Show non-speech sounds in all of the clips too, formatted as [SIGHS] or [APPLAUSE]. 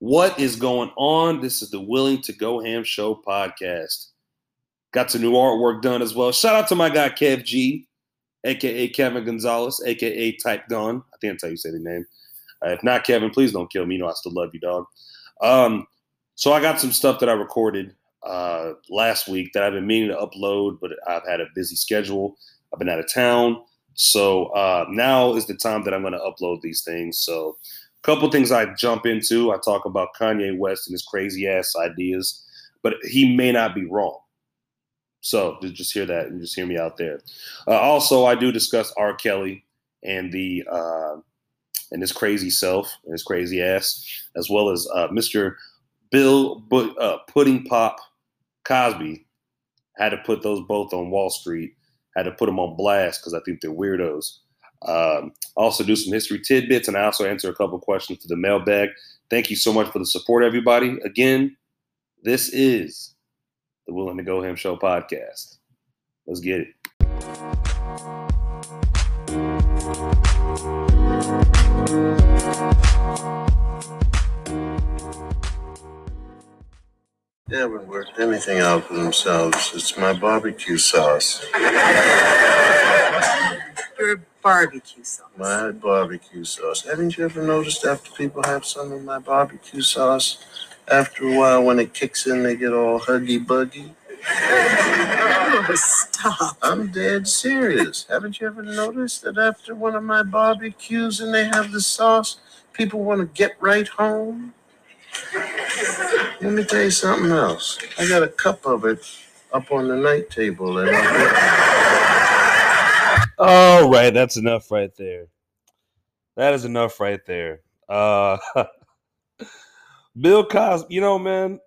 What is going on? This is the Willing to Go Ham Show podcast. Got some new artwork done as well. Shout out to my guy Kev G, aka Kevin Gonzalez, aka Type Gun. I think that's how you say the name. Uh, if not Kevin, please don't kill me. You know I still love you, dog. Um, so I got some stuff that I recorded uh, last week that I've been meaning to upload, but I've had a busy schedule. I've been out of town, so uh, now is the time that I'm going to upload these things. So couple things I jump into. I talk about Kanye West and his crazy ass ideas, but he may not be wrong. So just hear that and just hear me out there. Uh, also, I do discuss R. Kelly and the uh, and his crazy self and his crazy ass, as well as uh, Mr. Bill uh, Pudding Pop Cosby. Had to put those both on Wall Street. Had to put them on blast because I think they're weirdos. Um, also do some history tidbits, and I also answer a couple questions for the mailbag. Thank you so much for the support, everybody. Again, this is the Willing to Go Ham Show podcast. Let's get it. They haven't worked anything out for themselves. It's my barbecue sauce. Your barbecue sauce. My barbecue sauce. Haven't you ever noticed after people have some of my barbecue sauce, after a while when it kicks in, they get all huggy buggy? Oh, [LAUGHS] stop. I'm dead serious. Haven't you ever noticed that after one of my barbecues and they have the sauce, people want to get right home? Let me tell you something else. I got a cup of it up on the night table. And All right, that's enough right there. That is enough right there. Uh [LAUGHS] Bill Cosby, you know, man,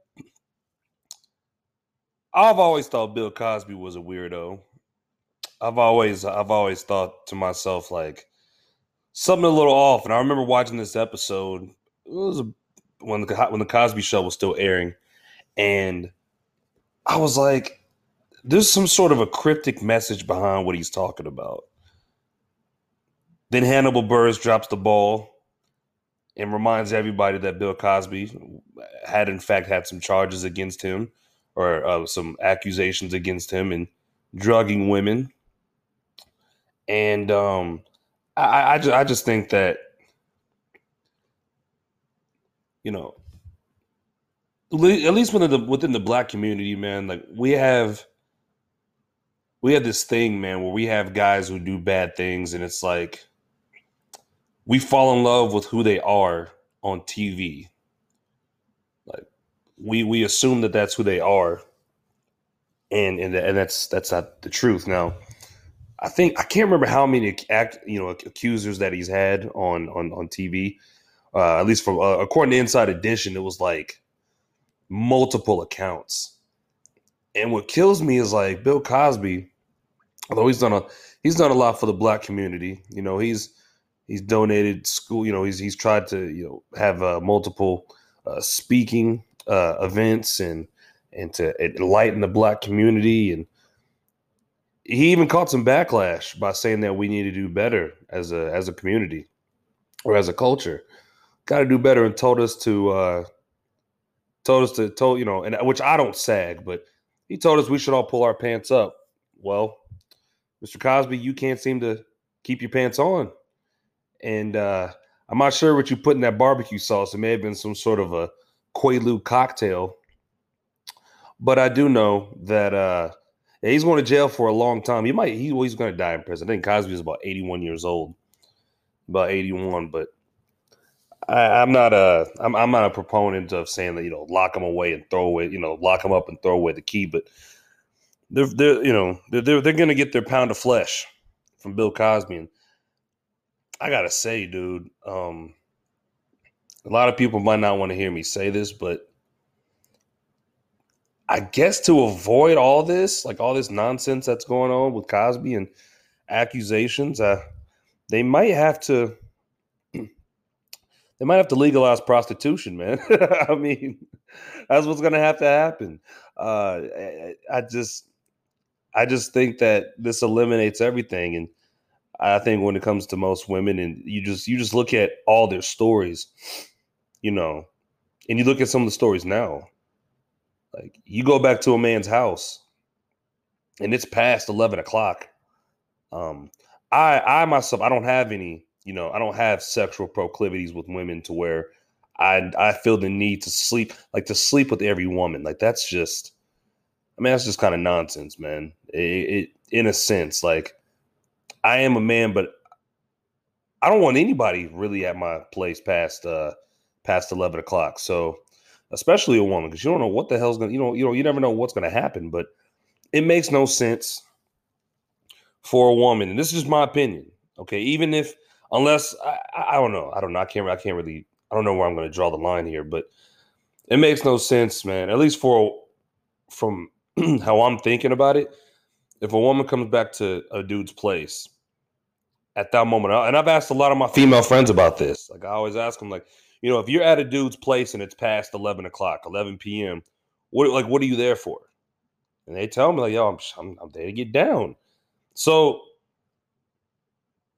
I've always thought Bill Cosby was a weirdo. I've always I've always thought to myself like something a little off. And I remember watching this episode. It was a, when the when the Cosby Show was still airing, and I was like, "There's some sort of a cryptic message behind what he's talking about." Then Hannibal Buress drops the ball and reminds everybody that Bill Cosby had, in fact, had some charges against him or uh, some accusations against him and drugging women. And um, I, I, just, I just think that, you know, at least within the within the black community, man, like we have we have this thing, man, where we have guys who do bad things, and it's like we fall in love with who they are on TV. Like we we assume that that's who they are, and and and that's that's not the truth. Now, I think I can't remember how many act you know accusers that he's had on on on TV. Uh, at least from uh, according to Inside Edition, it was like multiple accounts. And what kills me is like Bill Cosby, although he's done a he's done a lot for the black community. You know, he's he's donated school. You know, he's he's tried to you know have uh, multiple uh, speaking uh, events and and to enlighten the black community. And he even caught some backlash by saying that we need to do better as a as a community or as a culture. Got to do better, and told us to uh, told us to told you know, and which I don't sag, but he told us we should all pull our pants up. Well, Mr. Cosby, you can't seem to keep your pants on and uh, I'm not sure what you put in that barbecue sauce. It may have been some sort of a Quaalude cocktail, but I do know that uh, yeah, he's going to jail for a long time. He might he, he's going to die in prison. I think Cosby is about 81 years old, about 81. But I, am not a I'm, I'm not a proponent of saying that you know lock him away and throw away you know lock him up and throw away the key, but they're they're you know they're they're, they're going to get their pound of flesh from Bill Cosby and I gotta say, dude, um, a lot of people might not want to hear me say this, but I guess to avoid all this, like all this nonsense that's going on with Cosby and accusations, uh, they might have to [CLEARS THROAT] they might have to legalize prostitution, man. [LAUGHS] I mean, that's what's gonna have to happen. Uh, I, I just I just think that this eliminates everything and I think when it comes to most women, and you just you just look at all their stories, you know, and you look at some of the stories now, like you go back to a man's house, and it's past eleven o'clock. Um, I I myself I don't have any, you know, I don't have sexual proclivities with women to where I I feel the need to sleep like to sleep with every woman. Like that's just I mean that's just kind of nonsense, man. It, it in a sense like I am a man but I don't want anybody really at my place past uh past 11 o'clock. So especially a woman because you don't know what the hell's gonna you know you know you never know what's gonna happen but it makes no sense for a woman, and this is just my opinion. Okay, even if unless I, I don't know, I don't know, I can't, I can't really, I don't know where I'm going to draw the line here, but it makes no sense, man. At least for from [CLEARS THROAT] how I'm thinking about it, if a woman comes back to a dude's place at that moment, and I've asked a lot of my female friends about this. Like I always ask them, like, you know, if you're at a dude's place and it's past 11 o'clock, 11 p.m., what like what are you there for? And they tell me like, yo, I'm I'm, I'm there to get down. So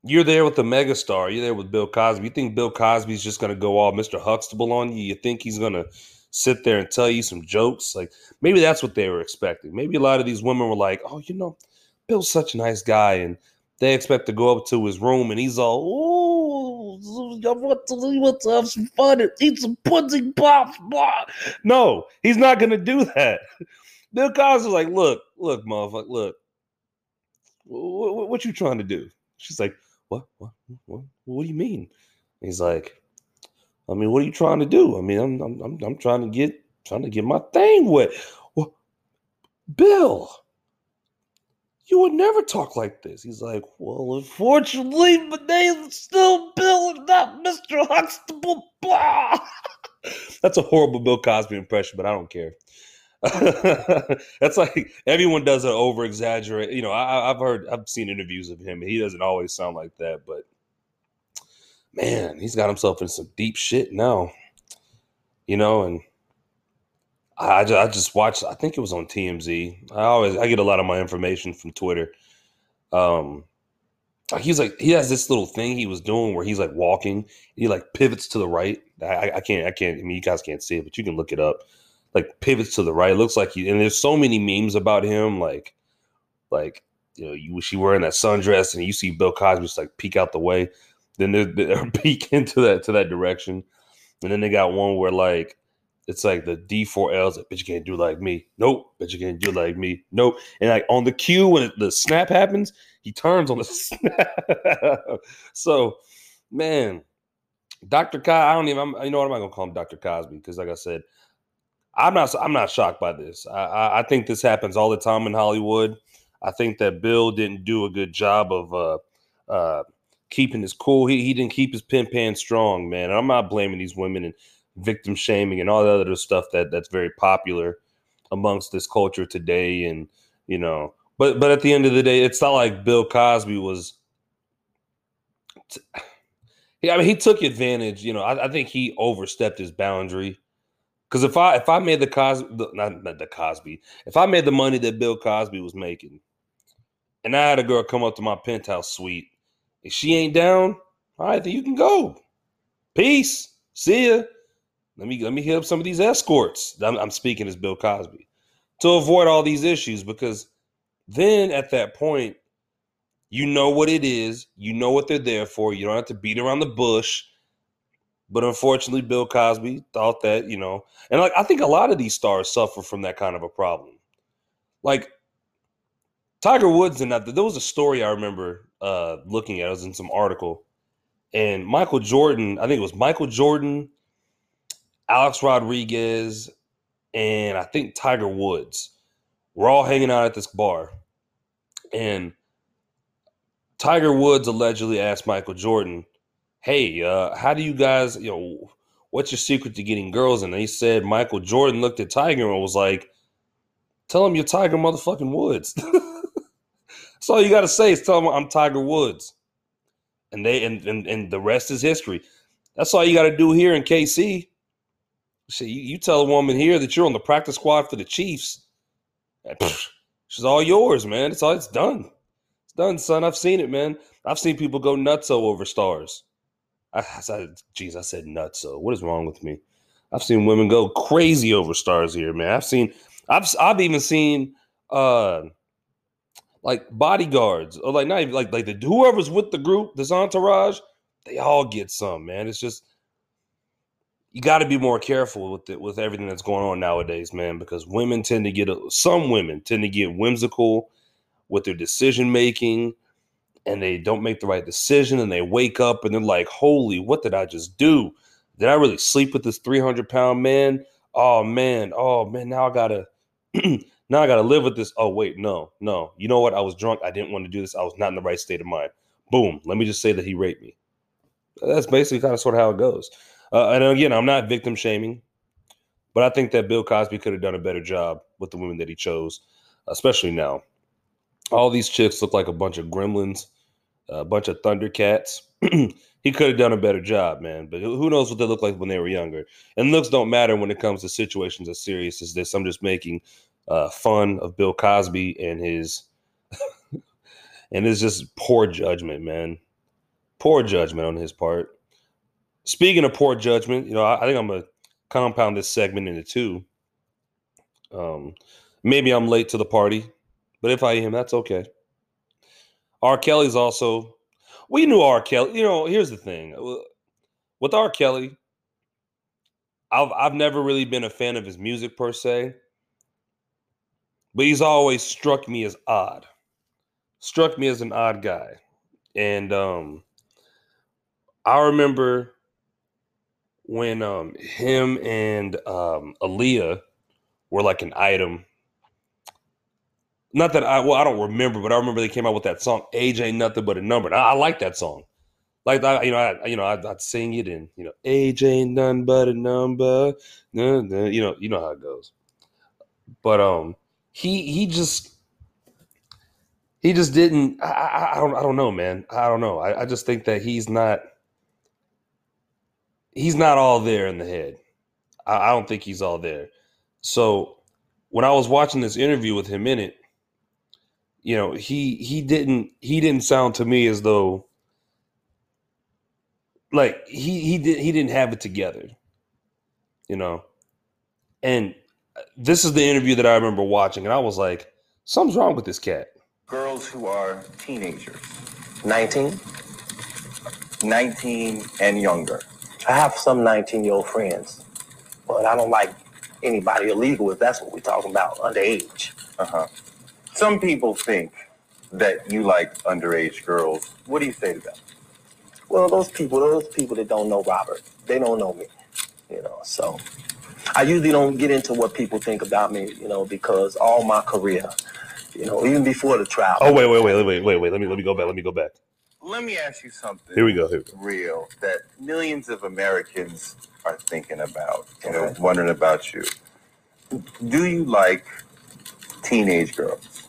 you're there with the megastar. You're there with Bill Cosby. You think Bill Cosby's just going to go all Mr. Huxtable on you? You think he's going to sit there and tell you some jokes? Like maybe that's what they were expecting. Maybe a lot of these women were like, "Oh, you know, Bill's such a nice guy," and they expect to go up to his room and he's all, "Oh, I want to, want to have some fun and eat some pudding pops." Blah. No, he's not going to do that. [LAUGHS] Bill Cosby's like, "Look, look, motherfucker, look." what, what, you trying to do? She's like, what, what, what, what do you mean? he's like, I mean, what are you trying to do? I mean, I'm, I'm, I'm, trying to get, trying to get my thing wet. Well, Bill, you would never talk like this. He's like, well, unfortunately, my name's still Bill and not Mr. Huxtable. Blah. [LAUGHS] That's a horrible Bill Cosby impression, but I don't care. [LAUGHS] That's like everyone does an over exaggerate. You know, I, have heard, I've seen interviews of him. he doesn't always sound like that, but man, he's got himself in some deep shit now. You know, and I, I just watched. I think it was on TMZ. I always I get a lot of my information from Twitter. Um, he's like he has this little thing he was doing where he's like walking. He like pivots to the right. I, I can't. I can't. I mean, you guys can't see it, but you can look it up like pivots to the right. It looks like he and there's so many memes about him, like like you know, you she wearing that sundress and you see Bill Cosby just like peek out the way, then they they [LAUGHS] peek into that to that direction, and then they got one where like it's like the D4Ls, like, bitch, you can't do like me. Nope, bitch, you can't do like me. Nope. And like on the cue when the snap happens, he turns on the [LAUGHS] snap. so, man, Dr. Cosby, I don't even, I'm, you know what, I'm not gonna call him Dr. Cosby because, like I said, I'm not. I'm not shocked by this. I, I, I, think this happens all the time in Hollywood. I think that Bill didn't do a good job of uh, uh, keeping his cool. He, he didn't keep his pin pan strong, man. I'm not blaming these women and victim shaming and all the other stuff that that's very popular amongst this culture today. And you know, but but at the end of the day, it's not like Bill Cosby was. T- [SIGHS] I mean, he took advantage. You know, I, I think he overstepped his boundary because if I if I made the Cosby, not, not the Cosby, if I made the money that Bill Cosby was making, and I had a girl come up to my penthouse suite, if she ain't down, all right, then you can go. Peace. See ya. Let me let me hit up some of these escorts. I'm, I'm speaking as Bill Cosby to avoid all these issues because then at that point, you know what it is. You know what they're there for. You don't have to beat around the bush. But unfortunately, Bill Cosby thought that, you know, and like I think a lot of these stars suffer from that kind of a problem. Like Tiger Woods and that there was a story I remember uh looking at, it was in some article. And Michael Jordan, I think it was Michael Jordan, Alex Rodriguez, and I think Tiger Woods were all hanging out at this bar. And Tiger Woods allegedly asked Michael Jordan, hey, uh, how do you guys, you know, what's your secret to getting girls? And they said Michael Jordan looked at Tiger and was like, tell him you're Tiger motherfucking Woods. [LAUGHS] That's all you got to say is tell them I'm Tiger Woods. And they and, and, and the rest is history. That's all you got to do here in KC. See, you, you, tell a woman here that you're on the practice squad for the Chiefs. she's all yours, man. It's all it's done. It's done, son. I've seen it, man. I've seen people go nuts over stars. I, I geez, I said nuts. So what is wrong with me? I've seen women go crazy over stars here, man. I've seen, I've, I've even seen, uh, like bodyguards or like not even like like the whoever's with the group, this entourage, they all get some, man. It's just you got to be more careful with it with everything that's going on nowadays, man, because women tend to get a, some women tend to get whimsical with their decision making and they don't make the right decision and they wake up and they're like, holy, what did I just do? Did I really sleep with this 300 pound man? Oh man, oh man, now I gotta [CLEARS THROAT] now I gotta live with this. Oh, wait, no, no. You know what? I was drunk. I didn't want to do this. I was not in the right state of mind. Boom. Let me just say that he raped me. That's basically kind of sort of how it goes. Uh, and again, I'm not victim shaming, but I think that Bill Cosby could have done a better job with the women that he chose, especially now. All these chicks look like a bunch of gremlins, a bunch of Thundercats. [CLEARS THROAT] he could have done a better job, man. But who knows what they look like when they were younger? And looks don't matter when it comes to situations as serious as this. I'm just making uh, fun of Bill Cosby and his [LAUGHS] and it's just poor judgment, man. Poor judgment on his part. Speaking of poor judgment, you know, I, I think I'm gonna compound this segment into two. Um, maybe I'm late to the party, but if I am, that's okay. R. Kelly's also. We knew R. Kelly. You know, here's the thing with R. Kelly. I've I've never really been a fan of his music per se, but he's always struck me as odd. Struck me as an odd guy, and um, I remember when um him and um Aaliyah were like an item. Not that I well, I don't remember, but I remember they came out with that song "Age Ain't Nothing But a Number." And I, I like that song. Like I, you know, I, you know, I'd, I'd sing it, and you know, "Age ain't nothing but a number." Nah, nah, you know, you know how it goes. But um, he he just he just didn't. I, I, I don't I don't know, man. I don't know. I, I just think that he's not he's not all there in the head. I, I don't think he's all there. So when I was watching this interview with him in it, you know, he he didn't he didn't sound to me as though like he he did he didn't have it together. You know. And this is the interview that I remember watching and I was like, something's wrong with this cat. Girls who are teenagers, 19. 19 and younger. I have some 19 year old friends, but I don't like anybody illegal if that's what we're talking about, underage. Uh huh. Some people think that you like underage girls. What do you say to them? Well, those people, those people that don't know Robert, they don't know me, you know. So I usually don't get into what people think about me, you know, because all my career, you know, even before the trial. Oh wait, wait, wait, wait, wait, wait. Let me let me go back. Let me go back. Let me ask you something. Here we go. Here we go. Real that millions of Americans are thinking about, you know, Okay. wondering about you. Do you like teenage girls?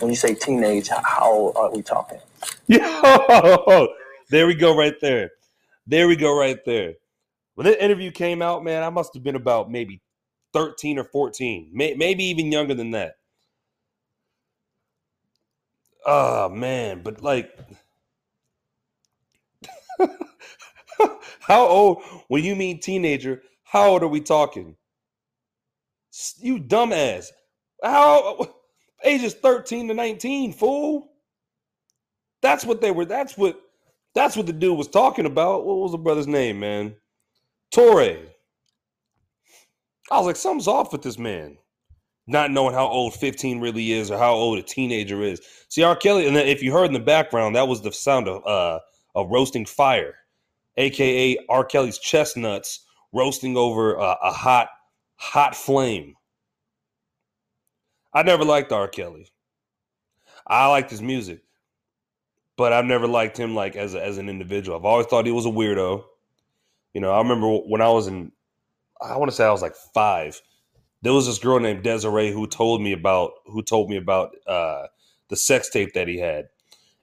When you say teenage, how- how old are we talking? [LAUGHS] Yo, there we go, right there. There we go, right there. When that interview came out, man, I must have been about maybe 13 or 14, may, maybe even younger than that. Oh, man, but like, [LAUGHS] how old, when you mean teenager, how old are we talking? You dumbass. How, ages 13 to 19, fool? That's what they were. That's what. That's what the dude was talking about. What was the brother's name, man? Touré. I was like, something's off with this man. Not knowing how old 15 really is or how old a teenager is. See, R. Kelly, and if you heard in the background, that was the sound of uh of roasting fire, aka R. Kelly's chestnuts roasting over a, a hot, hot flame. I never liked R. Kelly. I liked his music but I've never liked him like as a, as an individual. I've always thought he was a weirdo. You know, I remember when I was in, I want to say I was like five. There was this girl named Desiree who told me about who told me about uh, the sex tape that he had,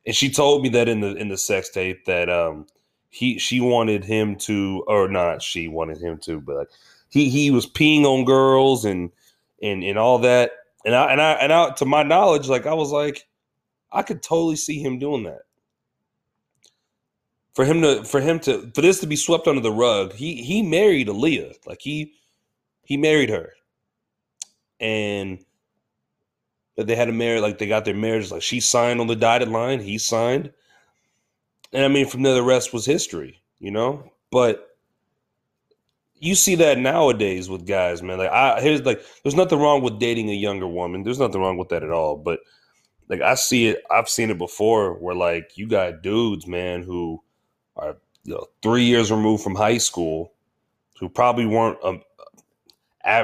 and she told me that in the in the sex tape that um he she wanted him to or not she wanted him to, but like, he he was peeing on girls and and and all that. And I and I and I to my knowledge, like I was like, I could totally see him doing that. For him to for him to for this to be swept under the rug, he he married Aaliyah. Like he he married her. And that they had a marriage, like they got their marriage, like she signed on the dotted line, he signed. And I mean, from there, the rest was history, you know? But you see that nowadays with guys, man. Like I here's like there's nothing wrong with dating a younger woman. There's nothing wrong with that at all. But like I see it, I've seen it before where like you got dudes, man, who are you know three years removed from high school, who probably weren't um,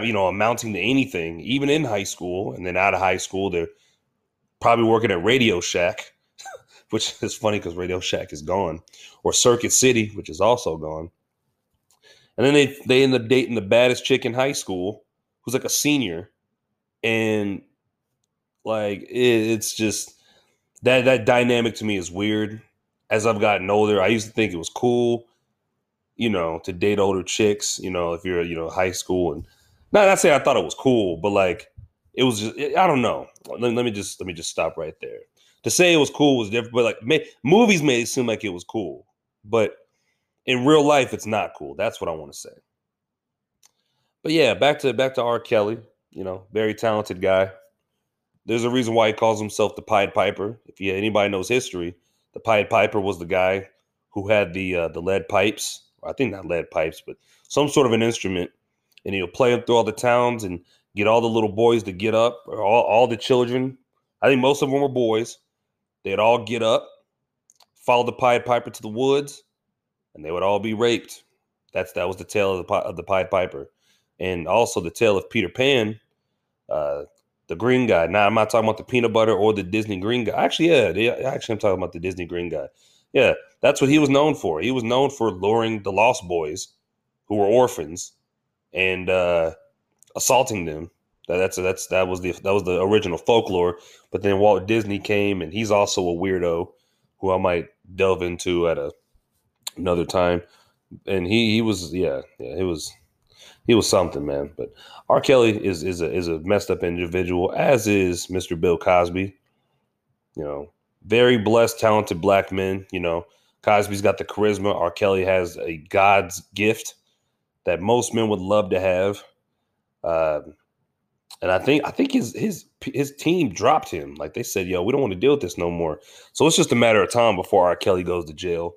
you know amounting to anything, even in high school, and then out of high school, they're probably working at Radio Shack, [LAUGHS] which is funny because Radio Shack is gone, or Circuit City, which is also gone. And then they they end up dating the baddest chick in high school, who's like a senior, and like it, it's just that that dynamic to me is weird. As I've gotten older, I used to think it was cool, you know, to date older chicks. You know, if you're you know high school and not not saying I thought it was cool, but like it was just I don't know. Let, let me just let me just stop right there. To say it was cool was different, but like movies made it seem like it was cool, but in real life, it's not cool. That's what I want to say. But yeah, back to back to R. Kelly. You know, very talented guy. There's a reason why he calls himself the Pied Piper. If you, anybody knows history, the Pied Piper was the guy who had the uh, the lead pipes. I think not lead pipes, but some sort of an instrument, and he'll play them through all the towns and get all the little boys to get up, or all, all the children. I think most of them were boys. They'd all get up, follow the Pied Piper to the woods, and they would all be raped. That's that was the tale of the of the Pied Piper, and also the tale of Peter Pan, uh, the green guy. Now I'm not talking about the peanut butter or the Disney green guy. Actually, yeah, they, actually I'm talking about the Disney green guy. Yeah, that's what he was known for. He was known for luring the lost boys, who were orphans, and uh, assaulting them. That, that's that's that was the that was the original folklore. But then Walt Disney came, and he's also a weirdo, who I might delve into at a another time. And he he was yeah yeah he was he was something man. But R. Kelly is is a is a messed up individual, as is Mr. Bill Cosby. You know, very blessed, talented black men. You know, Cosby's got the charisma. R. Kelly has a God's gift that most men would love to have. Uh, and I think I think his his his team dropped him. Like they said, "Yo, we don't want to deal with this no more." So it's just a matter of time before R. Kelly goes to jail,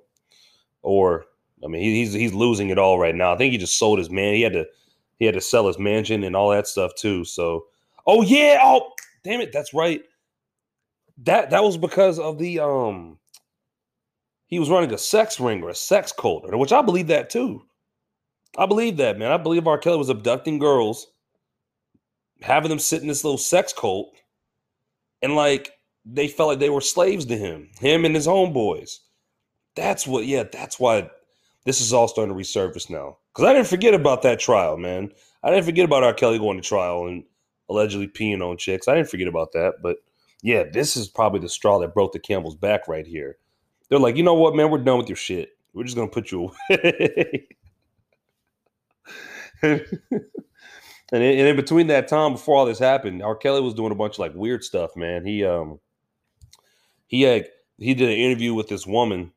or I mean, he, he's he's losing it all right now. I think he just sold his man. He had to he had to sell his mansion and all that stuff too. So, oh yeah, oh damn it, that's right. That that was because of the um. He was running a sex ring or a sex cult, which I believe that too. I believe that, man. I believe R. Kelly was abducting girls, having them sit in this little sex cult, and like they felt like they were slaves to him, him and his homeboys. That's what, yeah, that's why this is all starting to resurface now. Because I didn't forget about that trial, man. I didn't forget about R. Kelly going to trial and allegedly peeing on chicks. I didn't forget about that. But yeah, this is probably the straw that broke the camel's back right here. They're like, you know what, man? We're done with your shit. We're just gonna put you away. [LAUGHS] and, and in between that time, before all this happened, R. Kelly was doing a bunch of like weird stuff, man. He um he had he did an interview with this woman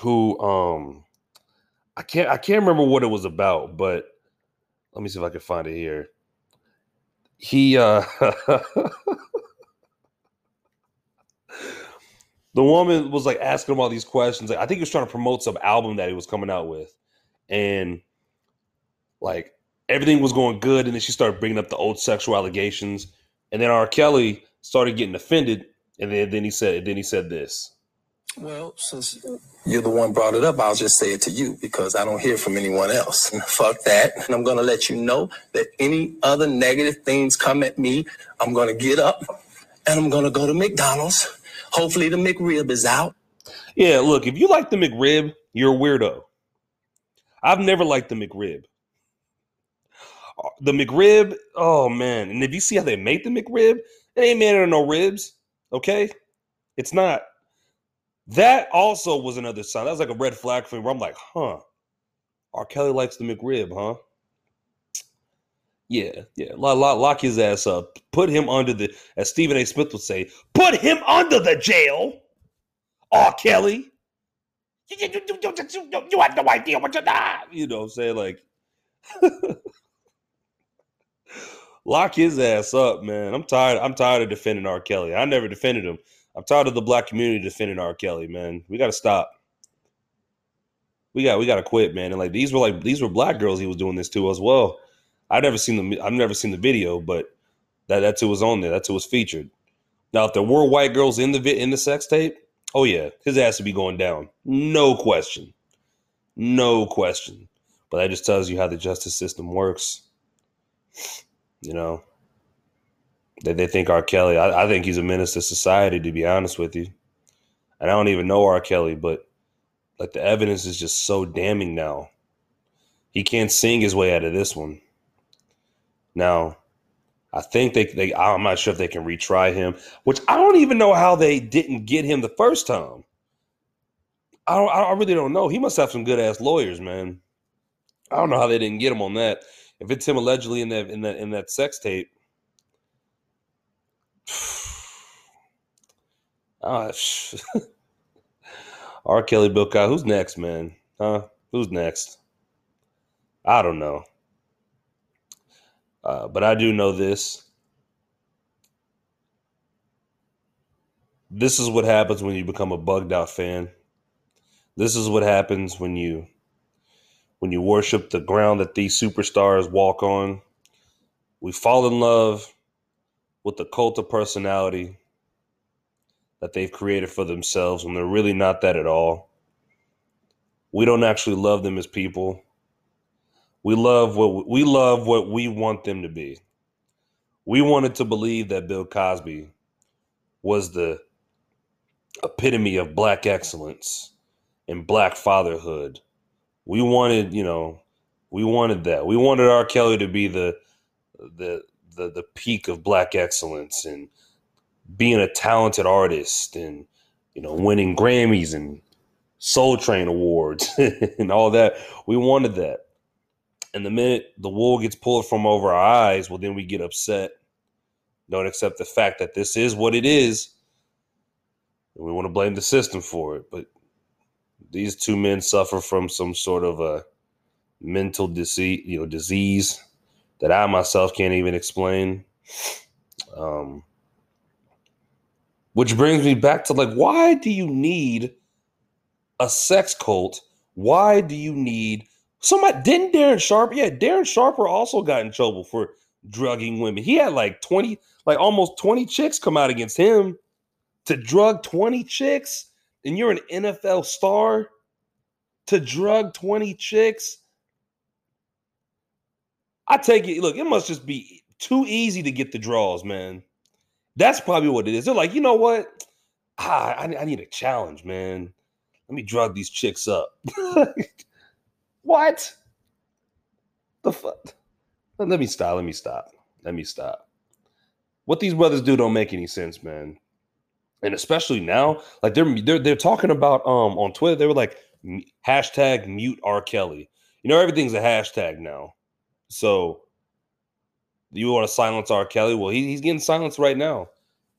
who um I can't I can't remember what it was about, but let me see if I can find it here. He uh [LAUGHS] the woman was like asking him all these questions. Like, I think he was trying to promote some album that he was coming out with. And like everything was going good, and then she started bringing up the old sexual allegations. And then R. Kelly started getting offended, and then, then he said then he said this. Well, since you're the one brought it up, I'll just say it to you because I don't hear from anyone else. [LAUGHS] Fuck that. And I'm going to let you know that any other negative things come at me, I'm going to get up and I'm going to go to McDonald's. Hopefully the McRib is out. Yeah, look, if you like the McRib, you're a weirdo. I've never liked the McRib. Uh, The McRib, oh man. And if you see how they make the McRib, it ain't made out of no ribs. Okay? It's not. That also was another sign. That was like a red flag for me where I'm like, huh. R. Kelly likes the McRib, huh? Yeah, yeah. Lock, lock, lock his ass up. Put him under the, as Stephen A. Smith would say, put him under the jail. R. Kelly. You, you, you, you, have no idea what you're not. You know what I'm saying? Like, [LAUGHS] lock his ass up, man. I'm tired. I'm tired of defending R. Kelly. I never defended him. I'm tired of the black community defending R. Kelly, man. We got to stop. We got we got to quit, man. And like these were like these were black girls he was doing this to as well. I've never seen the I've never seen the video, but that that's who was on there. That's who was featured. Now, if there were white girls in the in the sex tape, oh yeah, his ass would be going down, no question, no question. But that just tells you how the justice system works. You know, they they think R. Kelly. I, I think he's a menace to society. To be honest with you, and I don't even know R. Kelly, but like the evidence is just so damning now. He can't sing his way out of this one. Now, I think they, they I'm not sure if they can retry him, which I don't even know how they didn't get him the first time. I don't I really don't know. He must have some good ass lawyers, man. I don't know how they didn't get him on that. If it's him allegedly in that in that in that sex tape. [SIGHS] Ah, [LAUGHS] R. Kelly, Bill Cosby. Who's next, man? Huh? Who's next? I don't know. Uh, but I do know this. This is what happens when you become a bugged out fan. This is what happens when you when you worship the ground that these superstars walk on. We fall in love with the cult of personality that they've created for themselves when they're really not that at all. We don't actually love them as people. We love what we love what we want them to be. We wanted to believe that Bill Cosby was the epitome of black excellence and black fatherhood. We wanted, you know, we wanted that. We wanted R. Kelly to be the the the the peak of black excellence and being a talented artist and you know winning Grammys and Soul Train awards [LAUGHS] and all that. We wanted that. And the minute the wool gets pulled from over our eyes, well, then we get upset. Don't accept the fact that this is what it is. And we want to blame the system for it. But these two men suffer from some sort of a mental disease, you know, disease that I myself can't even explain. Um, which brings me back to like, why do you need a sex cult? Why do you need somebody? Didn't Darren Sharper? Yeah, Darren Sharper also got in trouble for drugging women. He had like 20, like almost 20 chicks come out against him to drug 20 chicks. And you're an NFL star to drug 20 chicks. I take it, look, it must just be too easy to get the draws, man. That's probably what it is. They're like, you know what? Ah, I, I need a challenge, man. Let me drug these chicks up. [LAUGHS] what? The fuck? Let me stop. Let me stop. Let me stop. What these brothers do don't make any sense, man. And especially now, like they're they're they're talking about um on Twitter, they were like hashtag mute R. Kelly. You know, everything's a hashtag now. So you want to silence R. Kelly? Well, he, he's getting silenced right now.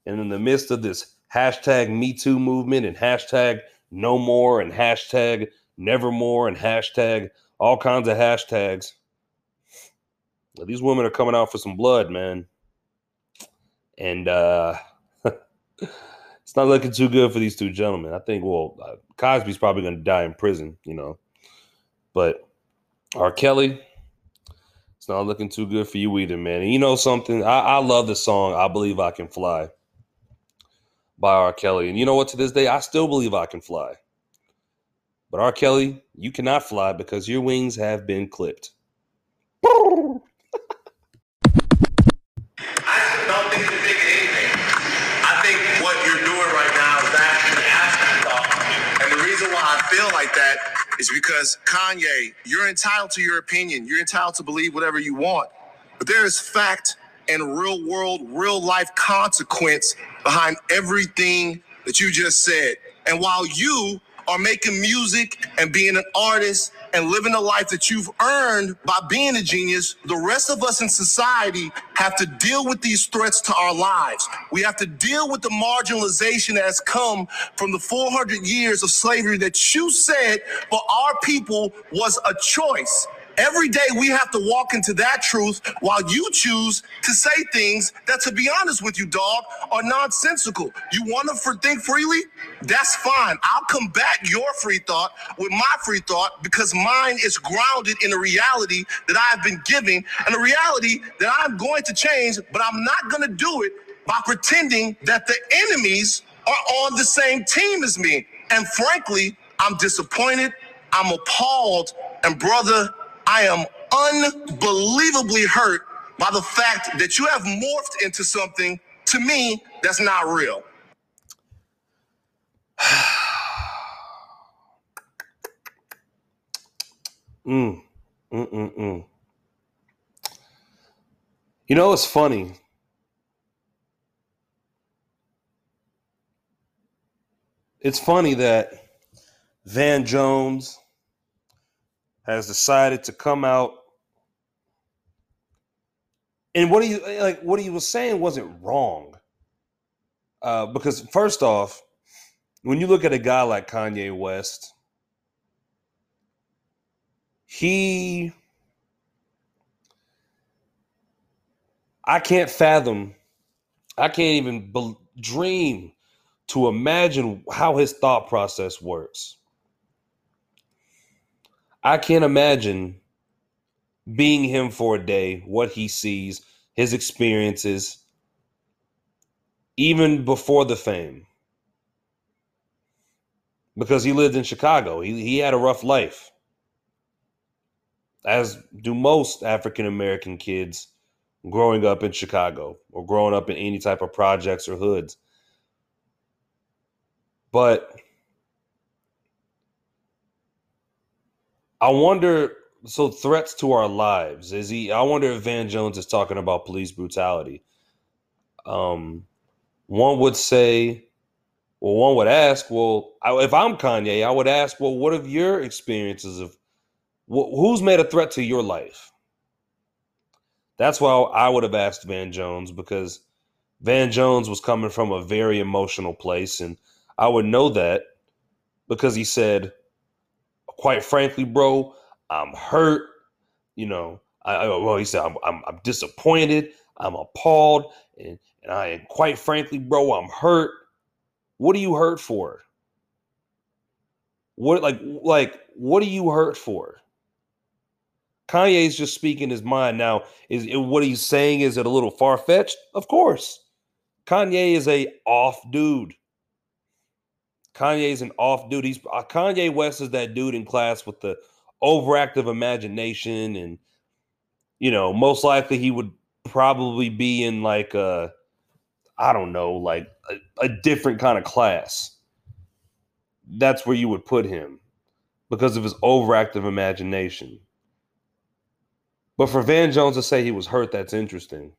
And in the midst of this hashtag Me Too movement and hashtag no more and hashtag nevermore and hashtag all kinds of hashtags, these women are coming out for some blood, man. And uh [LAUGHS] it's not looking too good for these two gentlemen. I think, well, uh, Cosby's probably going to die in prison, you know. But R. Kelly, it's not looking too good for you either, man. And you know something? I, I love the song I Believe I Can Fly by R. Kelly. And you know what? To this day, I still believe I can fly. But R. Kelly, you cannot fly because your wings have been clipped. [LAUGHS] I don't think it's big anything. I think what you're doing right now is actually asking stuff. And the reason why I feel like that is because Kanye, you're entitled to your opinion. You're entitled to believe whatever you want. But there is fact and real world, real life consequence behind everything that you just said. And while you are making music and being an artist and living a life that you've earned by being a genius, the rest of us in society have to deal with these threats to our lives. We have to deal with the marginalization that has come from the 400 years of slavery that you said for our people was a choice. Every day we have to walk into that truth while you choose to say things that, to be honest with you, dog, are nonsensical. You want to think freely? That's fine. I'll combat your free thought with my free thought because mine is grounded in a reality that I have been giving and a reality that I'm going to change, but I'm not going to do it by pretending that the enemies are on the same team as me. And frankly, I'm disappointed. I'm appalled. And brother, I am unbelievably hurt by the fact that you have morphed into something to me that's not real. [SIGHS] Mm, mm, mm, mm. You know, it's funny. It's funny that Van Jones has decided to come out. And what he like what he was saying wasn't wrong. Uh, because first off when you look at a guy like kanye west he i can't fathom i can't even be- dream to imagine how his thought process works I can't imagine being him for a day, what he sees, his experiences, even before the fame. Because he lived in Chicago. He, he had a rough life, as do most African American kids growing up in Chicago or growing up in any type of projects or hoods. But I wonder. So threats to our lives is he? I wonder if Van Jones is talking about police brutality. Um, one would say, well, one would ask, well, I, if I'm Kanye, I would ask, well, what have your experiences of wh- who's made a threat to your life? That's why I would have asked Van Jones because Van Jones was coming from a very emotional place, and I would know that because he said, quite frankly, bro, I'm hurt. You know, I, well, he said, I'm, I'm, I'm disappointed. I'm appalled, and and I quite frankly, bro, I'm hurt. What are you hurt for? What like like what are you hurt for? Kanye's just speaking his mind now. Is it, what he's saying is it a little far fetched? Of course, Kanye is a off dude. Kanye's an off dude. He's uh, Kanye West is that dude in class with the overactive imagination, and you know, most likely he would probably be in like a, I don't know, like a, a different kind of class. That's where you would put him because of his overactive imagination. But for Van Jones to say he was hurt, that's interesting.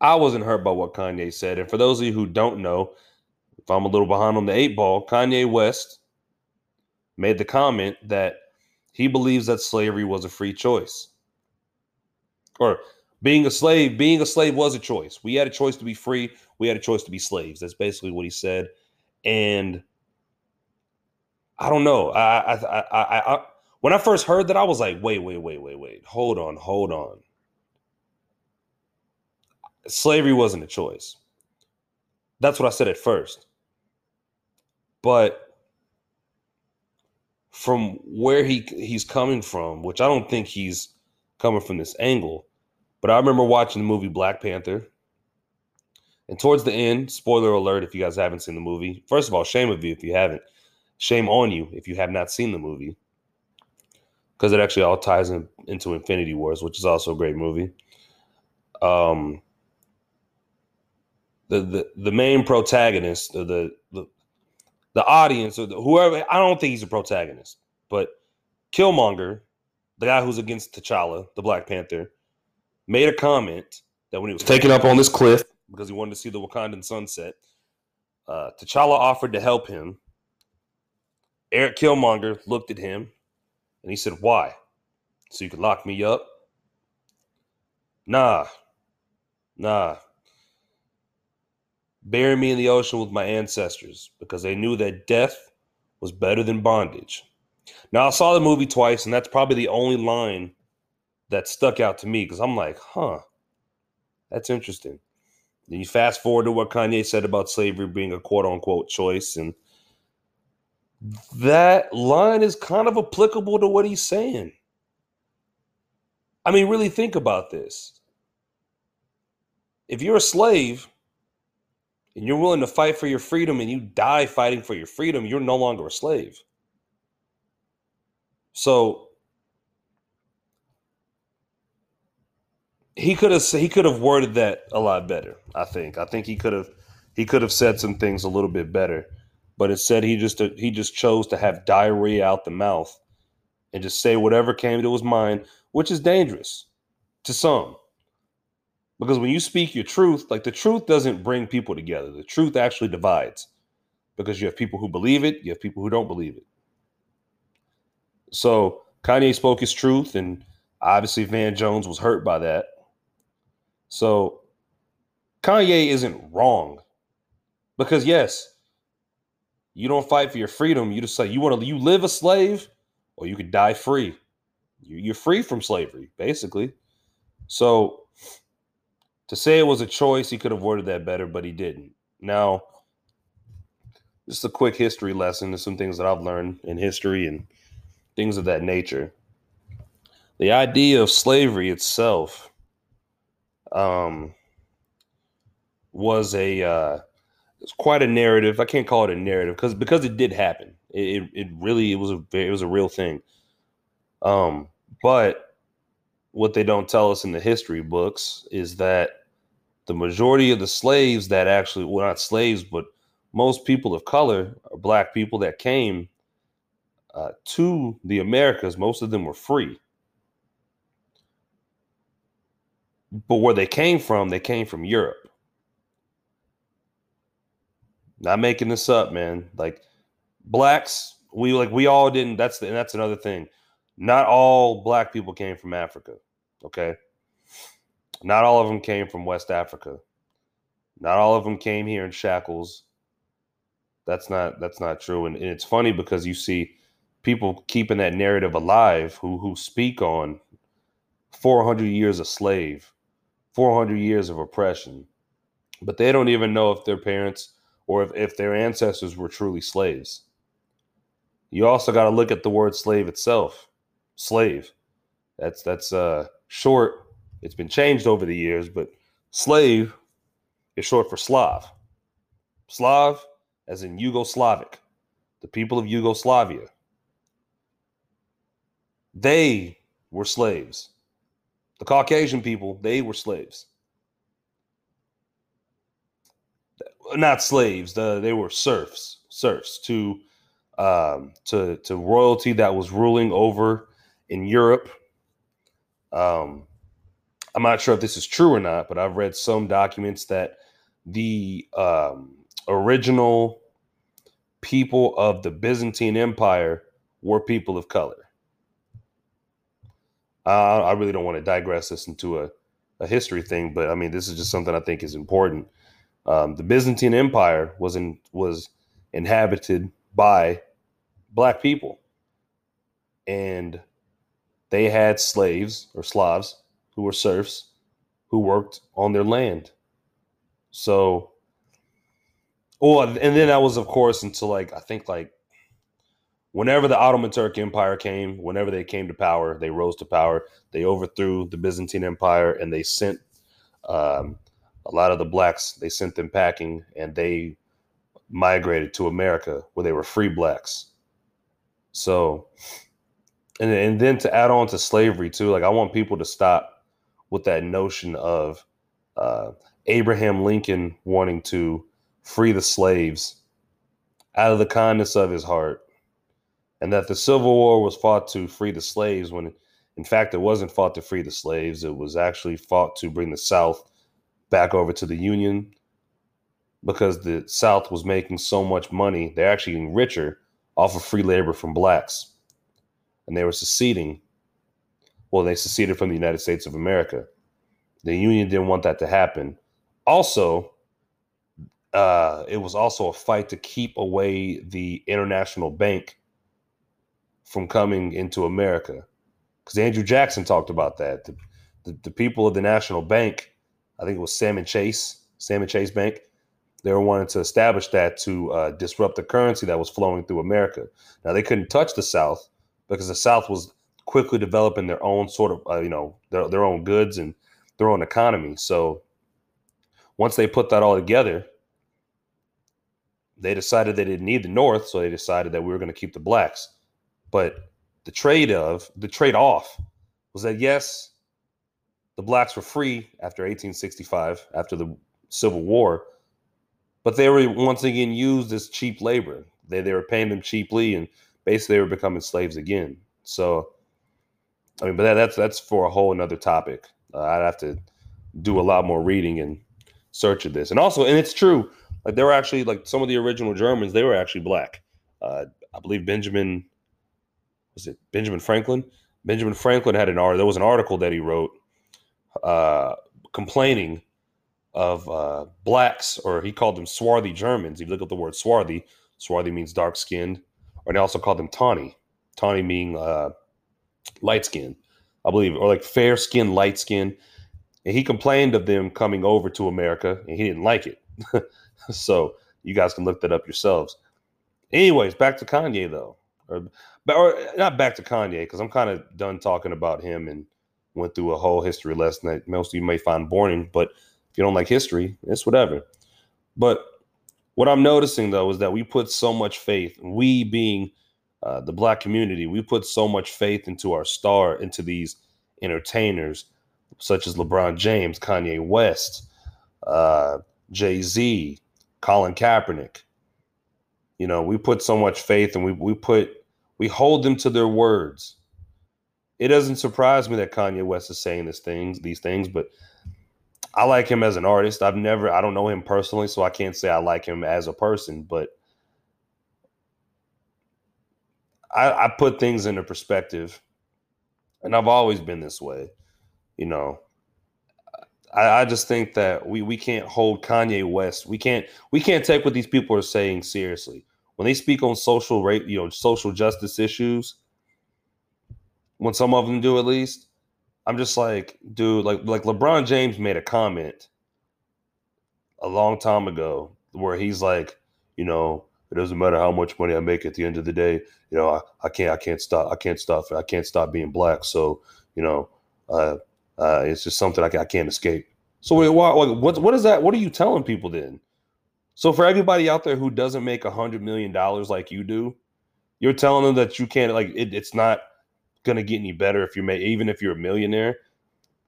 I wasn't hurt by what Kanye said. And for those of you who don't know, if I'm a little behind on the eight ball, Kanye West made the comment that he believes that slavery was a free choice. Or being a slave, being a slave was a choice. We had a choice to be free. We had a choice to be slaves. That's basically what he said. And I don't know. I, I, I, I, when I first heard that, I was like, wait, wait, wait, wait, wait. Hold on, hold on. Slavery wasn't a choice. That's what I said at first. But from where he he's coming from, which I don't think he's coming from this angle, but I remember watching the movie Black Panther. And towards the end, spoiler alert if you guys haven't seen the movie. First of all, shame of you if you haven't. Shame on you if you have not seen the movie. Because it actually all ties in, into Infinity Wars, which is also a great movie. Um the the, the main protagonist, the, the the the audience or the, whoever. I don't think he's a protagonist, but Killmonger, the guy who's against T'Challa, the Black Panther, made a comment that when he was taken up on this cliff because he wanted to see the Wakandan sunset, uh, T'Challa offered to help him Eric Killmonger looked at him and he said, Why? So you could lock me up? Nah. Nah. Bury me in the ocean with my ancestors because they knew that death was better than bondage. Now, I saw the movie twice, and that's probably the only line that stuck out to me because I'm like, huh, that's interesting. Then you fast forward to what Kanye said about slavery being a quote unquote choice, and that line is kind of applicable to what he's saying. I mean, really think about this. If you're a slave and you're willing to fight for your freedom and you die fighting for your freedom, you're no longer a slave. So he could have he could have worded that a lot better. I think. I think he could have he could have said some things a little bit better, but instead he just he just chose to have diarrhea out the mouth and just say whatever came to his mind, which is dangerous to some. Because when you speak your truth, like the truth doesn't bring people together. The truth actually divides. Because you have people who believe it, you have people who don't believe it. So Kanye spoke his truth, and obviously Van Jones was hurt by that. So Kanye isn't wrong. Because yes, you don't fight for your freedom. You just say you want to you live a slave or you could die free. You're free from slavery, basically. So to say it was a choice, he could have worded that better, but he didn't. Now, just a quick history lesson to some things that I've learned in history and things of that nature. The idea of slavery itself um, was a uh, it's quite a narrative. I can't call it a narrative because because it did happen. It, it, it really it was a it was a real thing. Um, but what they don't tell us in the history books is that the majority of the slaves that actually well not slaves but most people of color or black people that came uh, to the Americas, most of them were free. But where they came from, they came from Europe. Not making this up, man. Like blacks, we like we all didn't. That's the, and that's another thing. Not all black people came from Africa. Okay. Not all of them came from West Africa. Not all of them came here in shackles. That's not that's not true. And, and it's funny because you see people keeping that narrative alive who who speak on 400 years a slave, 400 years of oppression, but they don't even know if their parents or if, if their ancestors were truly slaves. You also got to look at the word slave itself. Slave. That's that's uh short it's been changed over the years, but slave is short for Slav. Slav, as in Yugoslavic, the people of Yugoslavia. They were slaves. The Caucasian people, they were slaves. Not slaves, the, they were serfs, serfs to um, to to royalty that was ruling over in Europe. Um, I'm not sure if this is true or not, but I've read some documents that the um, original people of the Byzantine Empire were people of color. Uh, I really don't want to digress this into a, a history thing, but I mean, this is just something I think is important. Um, the Byzantine Empire was in, was inhabited by black people, and they had slaves or Slavs who were serfs who worked on their land. So, oh, and then that was, of course, until like I think like whenever the Ottoman Turk Empire came, whenever they came to power, they rose to power. They overthrew the Byzantine Empire and they sent um, a lot of the blacks. They sent them packing, and they migrated to America where they were free blacks. So, and and then to add on to slavery too, like I want people to stop with that notion of uh, Abraham Lincoln wanting to free the slaves out of the kindness of his heart, and that the Civil War was fought to free the slaves when, in fact, it wasn't fought to free the slaves. It was actually fought to bring the South back over to the Union because the South was making so much money. They're actually getting richer off of free labor from blacks. And they were seceding. Well, they seceded from the United States of America. The Union didn't want that to happen. Also, uh, it was also a fight to keep away the international bank from coming into America. Because Andrew Jackson talked about that. The, the, the people of the National Bank, I think it was Salmon Chase, Salmon Chase Bank, they were wanting to establish that to uh, disrupt the currency that was flowing through America. Now they couldn't touch the South because the South was quickly developing their own sort of, uh, you know, their, their own goods and their own economy. So once they put that all together, they decided they didn't need the North, so they decided that we were going to keep the blacks. But the trade of the trade off was that yes, the blacks were free after 1865, after the Civil War, but they were once again used as cheap labor. They they were paying them cheaply, and basically they were becoming slaves again. So, I mean, but that, that's that's for a whole another topic. Uh, I'd have to do a lot more reading and search of this, and also, and it's true. Like they were actually like some of the original Germans, they were actually black. Uh, I believe Benjamin was it Benjamin Franklin? Benjamin Franklin had an article. There was an article that he wrote uh, complaining of uh, blacks, or he called them swarthy Germans. If you look at the word swarthy, swarthy means dark skinned, or they also called them tawny, tawny meaning uh, light skin, I believe, or like fair skin, light skin. And he complained of them coming over to America, and he didn't like it. [LAUGHS] so you guys can look that up yourselves. Anyways, back to Kanye though, or, or not back to Kanye because I'm kind of done talking about him and went through a whole history lesson that most of you may find boring. But if you don't like history, it's whatever. But what I'm noticing though is that we put so much faith, we being uh, the black community, we put so much faith into our star, into these entertainers such as LeBron James, Kanye West, uh, Jay Z, Colin Kaepernick. You know, we put so much faith and we we put we hold them to their words. It doesn't surprise me that Kanye West is saying these things, these things, but I like him as an artist. I've never, I don't know him personally, so I can't say I like him as a person, but I, I put things into perspective. And I've always been this way. You know, I, I just think that we we can't hold Kanye West. We can't we can't take what these people are saying seriously. When they speak on social rate, you know, social justice issues, when some of them do at least, I'm just like, dude, like like LeBron James made a comment a long time ago where he's like, you know, it doesn't matter how much money I make at the end of the day, you know, I, I can't I can't stop I can't stop I can't stop being black. So, you know, uh, uh, it's just something I, I can't escape. So wait, why, what what is that? What are you telling people then? So for everybody out there who doesn't make a hundred million dollars like you do, you're telling them that you can't like it, it's not gonna get any better if you're even if you're a millionaire.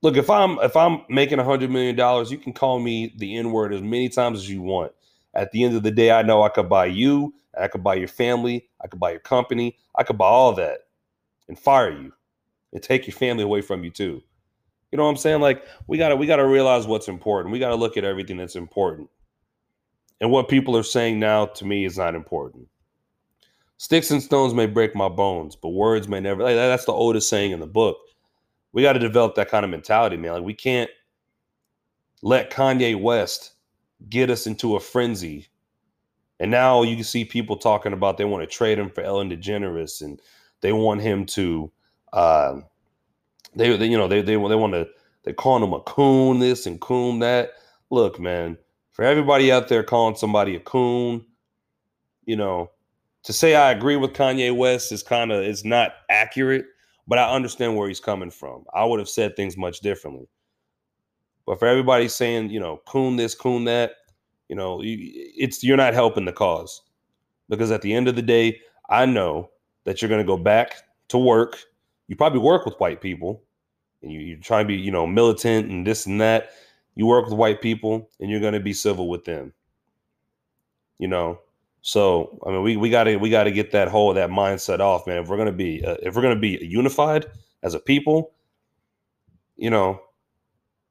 Look, if I'm if I'm making a hundred million dollars, you can call me the N word as many times as you want. At the end of the day, I know I could buy you, I could buy your family, I could buy your company, I could buy all that and fire you and take your family away from you too. You know what I'm saying? Like we gotta we gotta realize what's important. We gotta look at everything that's important. And what people are saying now to me is not important. Sticks and stones may break my bones, but words may never. Like, that's the oldest saying in the book. We got to develop that kind of mentality, man. Like we can't let Kanye West get us into a frenzy. And now you can see people talking about they want to trade him for Ellen DeGeneres and they want him to uh, they, they, you know, they they they want to they calling him a coon this and coon that. Look, man, for everybody out there calling somebody a coon, you know, to say I agree with Kanye West is kind of is not accurate, but I understand where he's coming from. I would have said things much differently. But for everybody saying, you know, coon this, coon that, you know, it's you're not helping the cause. Because at the end of the day, I know that you're going to go back to work. You probably work with white people and you, you try to be, you know, militant and this and that, you work with white people and you're going to be civil with them. You know, so I mean, we we got to we got to get that whole that mindset off, man. If we're gonna be uh, if we're gonna be unified as a people, you know,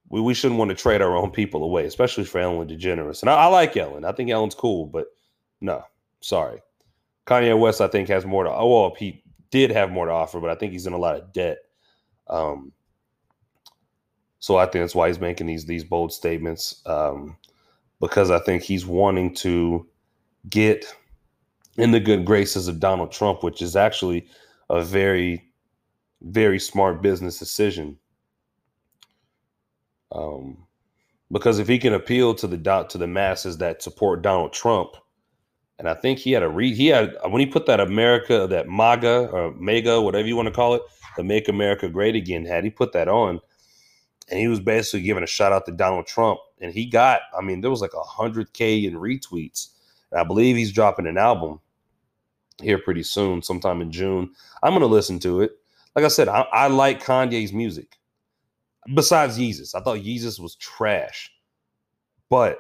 we, we shouldn't want to trade our own people away, especially for Ellen DeGeneres. And I, I like Ellen. I think Ellen's cool, but no, sorry. Kanye West, I think, has more to. Oh, well, he did have more to offer, but I think he's in a lot of debt. Um, so I think that's why he's making these these bold statements um, because I think he's wanting to get in the good graces of Donald Trump, which is actually a very very smart business decision. Um, because if he can appeal to the dot to the masses that support Donald Trump, and I think he had a read. He had when he put that America, that MAGA or MEGA, whatever you want to call it, the Make America Great Again. Had he put that on, and he was basically giving a shout out to Donald Trump, and he got. I mean, there was like a hundred k in retweets. I believe he's dropping an album here pretty soon, sometime in June. I'm gonna listen to it. Like I said, I, I like Kanye's music. Besides Yeezus, I thought Yeezus was trash, but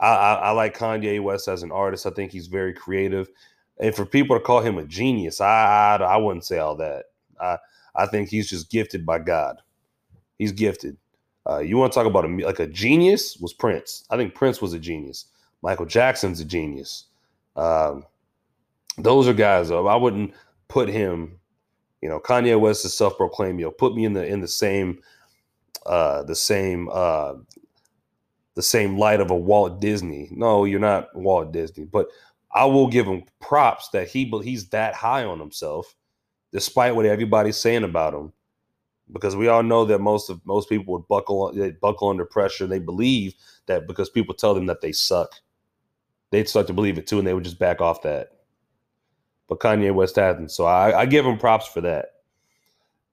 I, I, I, like Kanye West as an artist. I think he's very creative, and for people to call him a genius, I I, I wouldn't say all that. I I think he's just gifted by God. He's gifted. Uh, you want to talk about a like a genius? Was Prince? I think Prince was a genius. Michael Jackson's a genius. Um, those are guys. Though, I wouldn't put him. You know, Kanye West is self-proclaimed. You know, put me in the in the same uh, the same uh, the same light of a Walt Disney. No, you're not Walt Disney, but I will give him props that he he's that high on himself, despite what everybody's saying about him. Because we all know that most of most people would buckle they buckle under pressure. They believe that because people tell them that they suck, they'd start to believe it too, and they would just back off that. But Kanye West hasn't, so I, I give him props for that.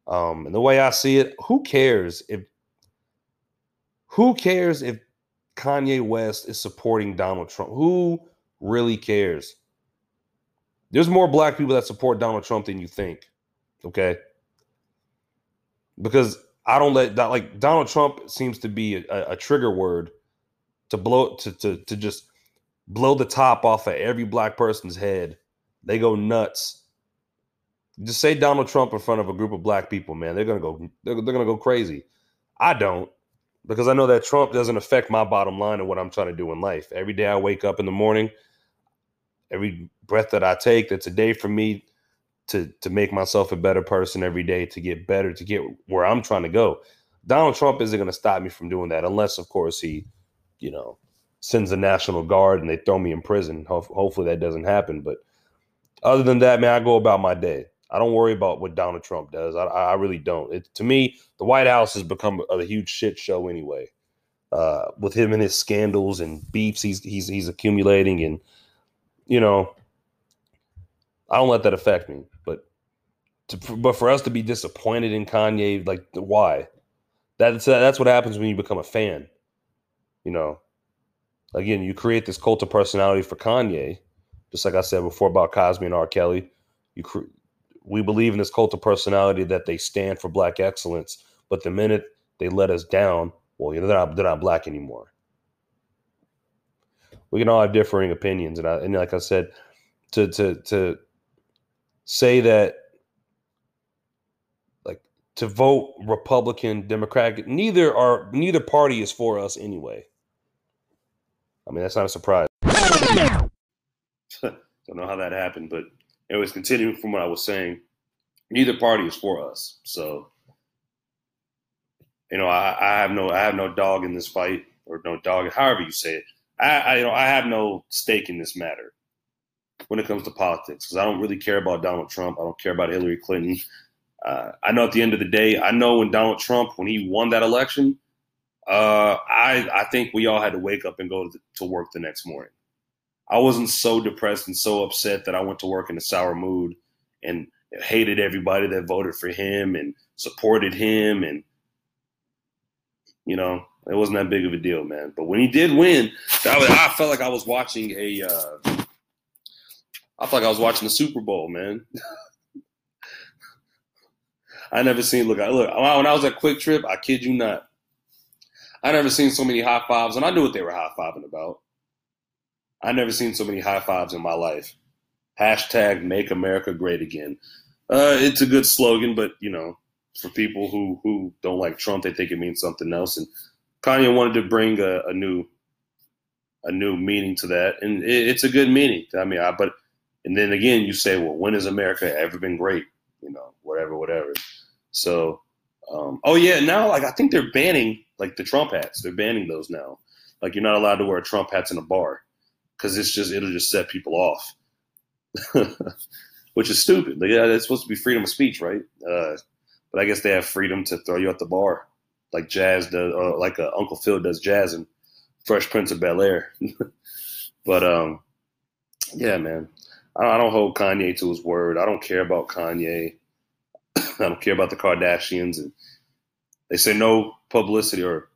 Um, and the way I see it, who cares if who cares if Kanye West is supporting Donald Trump? Who really cares? There's more black people that support Donald Trump than you think. Okay. Because I don't let that like Donald Trump seems to be a, a trigger word to blow to, to to just blow the top off of every black person's head. They go nuts. Just say Donald Trump in front of a group of black people, man. They're gonna go. They're, they're gonna go crazy. I don't because I know that Trump doesn't affect my bottom line and what I'm trying to do in life. Every day I wake up in the morning, every breath that I take, that's a day for me to to make myself a better person every day, to get better, to get where I'm trying to go. Donald Trump isn't going to stop me from doing that, unless, of course, he, you know, sends the National Guard and they throw me in prison. Ho- hopefully that doesn't happen. But other than that, man, I go about my day. I don't worry about what Donald Trump does. I, I really don't. It, to me, the White House has become a, a huge shit show anyway. Uh, with him and his scandals and beefs he's he's he's accumulating, and you know, I don't let that affect me. But to, but for us to be disappointed in Kanye, like why? That's that's what happens when you become a fan. You know, again, you create this cult of personality for Kanye, just like I said before about Cosby and R. Kelly. You cre- we believe in this cult of personality that they stand for black excellence, but the minute they let us down, well, you know, they're not, they're not black anymore. We can all have differing opinions, and, I, and like I said, to to to say that like to vote Republican, Democratic, neither are neither party is for us anyway. I mean, that's not a surprise. [LAUGHS] Don't know how that happened, but anyways, continuing from what I was saying, neither party is for us. So, you know, I, I, have no, I have no dog in this fight, or no dog, however you say it. I, I you know, I have no stake in this matter when it comes to politics because I don't really care about Donald Trump. I don't care about Hillary Clinton. Uh, I know at the end of the day, I know when Donald Trump, when he won that election, uh, I I think we all had to wake up and go to, to work the next morning. I wasn't so depressed and so upset that I went to work in a sour mood and hated everybody that voted for him and supported him and you know it wasn't that big of a deal man but when he did win that was, i felt like i was watching a uh, I felt like i was watching the super bowl man [LAUGHS] i never seen look I look when i was at QuikTrip. i kid you not i never seen so many high fives and i knew what they were high fiving about I never seen so many high fives in my life. Hashtag make America great again. Uh, it's a good slogan, but you know, for people who who don't like Trump, they think it means something else. And Kanye wanted to bring a, a new a new meaning to that, and it, it's a good meaning. I mean, I, but And then again, you say, well, when has America ever been great? You know, whatever, whatever. So, um, oh yeah, now like I think they're banning like the Trump hats. They're banning those now. Like you're not allowed to wear Trump hats in a bar because it's just it'll just set people off, [LAUGHS] which is stupid. Like, yeah, it's supposed to be freedom of speech, right? Uh, but I guess they have freedom to throw you at the bar, like Jazz does, or like uh, Uncle Phil does Jazz and Fresh Prince of Bel Air. [LAUGHS] but um, yeah, man, I I don't hold Kanye to his word. I don't care about Kanye. [COUGHS] I don't care about the Kardashians, and they say no publicity or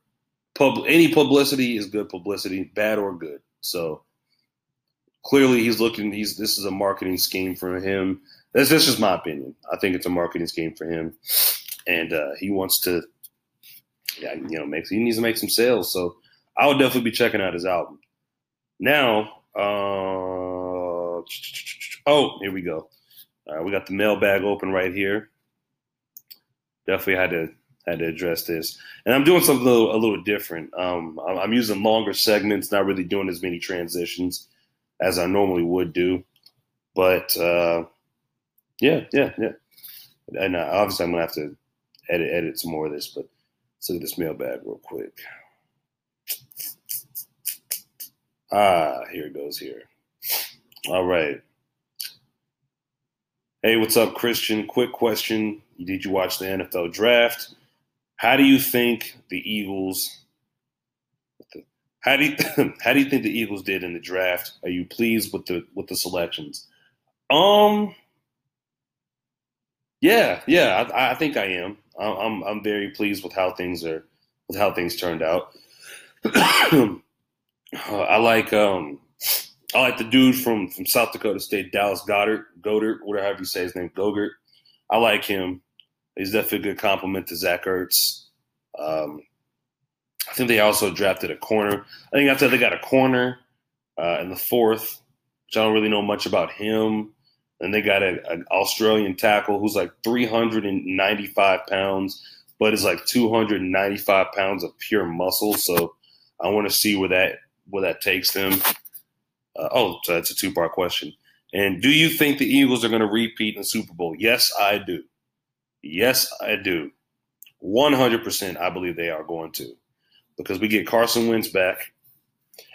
pub any publicity is good publicity, bad or good. So clearly, he's looking. He's this is a marketing scheme for him. This, is my opinion. I think it's a marketing scheme for him, and uh, he wants to, yeah, you know, makes he needs to make some sales. So I would definitely be checking out his album. Now, uh, oh, here we go. Right, we got the mailbag open right here. Definitely had to had to address this, and I'm doing something a little, a little different. Um, I'm, using longer segments, not really doing as many transitions as I normally would do. But uh, yeah, yeah, yeah. And uh, obviously, I'm gonna have to edit edit some more of this. But let's look at this mailbag real quick. Ah, here it goes. Here. All right. Hey, what's up, Christian? Quick question. Did you watch the NFL draft? How do you think the Eagles how do you [COUGHS] how do you think the Eagles did in the draft? Are you pleased with the with the selections? Um yeah, yeah, I, I think I am. I'm I'm very pleased with how things are with how things turned out. [COUGHS] I like um I like the dude from from South Dakota State, Dallas Goedert, Goedert, whatever you say his name, Gogurt. I like him. He's definitely a good compliment to Zach Ertz. Um, I think they also drafted a corner. I think after they got a corner uh, in the fourth, which I don't really know much about him. And they got an Australian tackle who's like 395 pounds, but is like 295 pounds of pure muscle. So I want to see where that where that takes them. Uh, oh, so that's a two part question. And do you think the Eagles are going to repeat in the Super Bowl? Yes, I do. Yes, I do. 100% I believe they are going to because we get Carson Wentz back.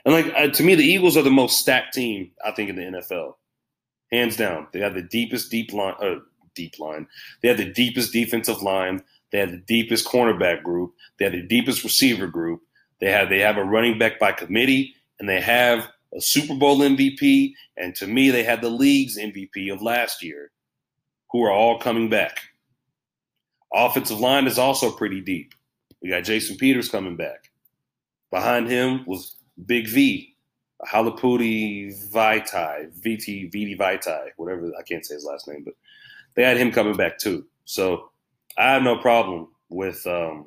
And like uh, to me, the Eagles are the most stacked team I think in the NFL, hands down. They have the deepest deep line, uh, deep line. They have the deepest defensive line. They have the deepest cornerback group. They have the deepest receiver group. They have they have a running back by committee, and they have a Super Bowl MVP. And to me, they had the league's MVP of last year, who are all coming back. Offensive line is also pretty deep. We got Jason Peters coming back. Behind him was Big V, Halapudi Vaitai, VT, VT Vaitai, whatever, I can't say his last name, but they had him coming back too. So I have no problem with um,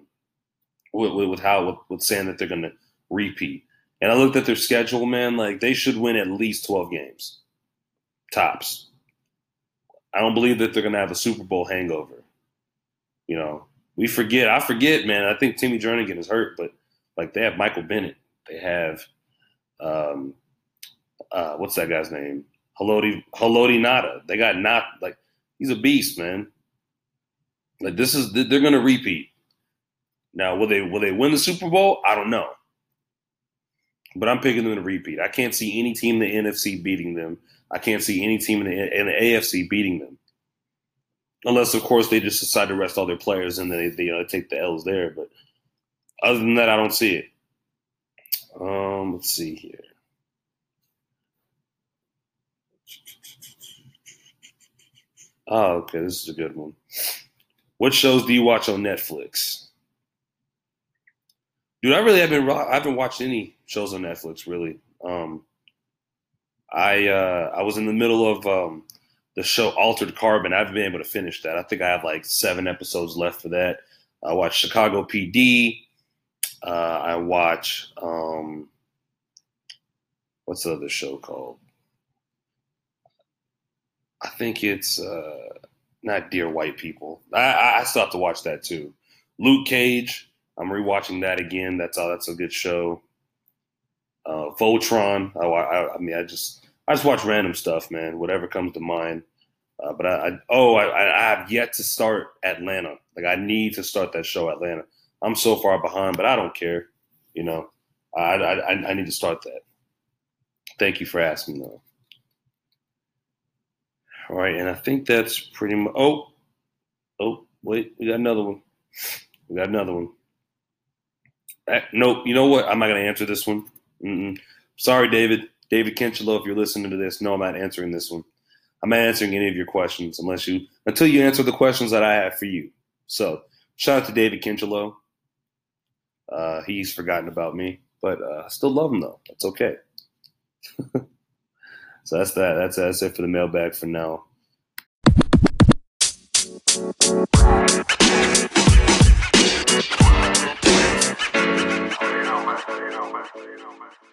with, with, how with, with saying that they're going to repeat. And I looked at their schedule, man. Like they should win at least twelve games, tops. I don't believe that they're going to have a Super Bowl hangover. You know, we forget. I forget, man. I think Timmy Jernigan is hurt, but like they have Michael Bennett. They have um uh what's that guy's name? Haloti Haloti Ngata. They got not like he's a beast, man. Like this is they're gonna repeat. Now, will they will they win the Super Bowl? I don't know. But I'm picking them to repeat. I can't see any team in the NFC beating them. I can't see any team in the, in the AFC beating them unless of course they just decide to rest all their players and they, they know take the L's there. But other than that, I don't see it. Um, let's see here. Oh, okay, this is a good one. What shows do you watch on Netflix? Dude, I really haven't I haven't watched any shows on Netflix really. Um, I uh, I was in the middle of um, the show Altered Carbon. I haven't been able to finish that. I think I have like seven episodes left for that. I watch Chicago PD. Uh, I watch um, what's the other show called? I think it's uh, not Dear White People. I, I still have to watch that too. Luke Cage. I'm rewatching that again. That's all. That's a good show. Uh, Voltron. I, I, I mean, I just I just watch random stuff, man. Whatever comes to mind. Uh, but I, I oh I, I have yet to start Atlanta. Like I need to start that show Atlanta. I'm so far behind, but I don't care. You know, I I, I need to start that. Thank you for asking, though. All right, and I think that's pretty much. Oh, oh, wait, we got another one. We got another one. Uh, nope. You know what? I'm not to answer this one. Mm-mm. Sorry, David. David Kinchelow, if you're listening to this, no, I'm not answering this one. I'm not answering any of your questions unless you until you answer the questions that I have for you. So shout out to David Kinchelow. Uh, he's forgotten about me, but uh, I still love him though. That's okay. [LAUGHS] so that's that. That's that's it for the mailbag for now. You know, man. You know, man. You know, man.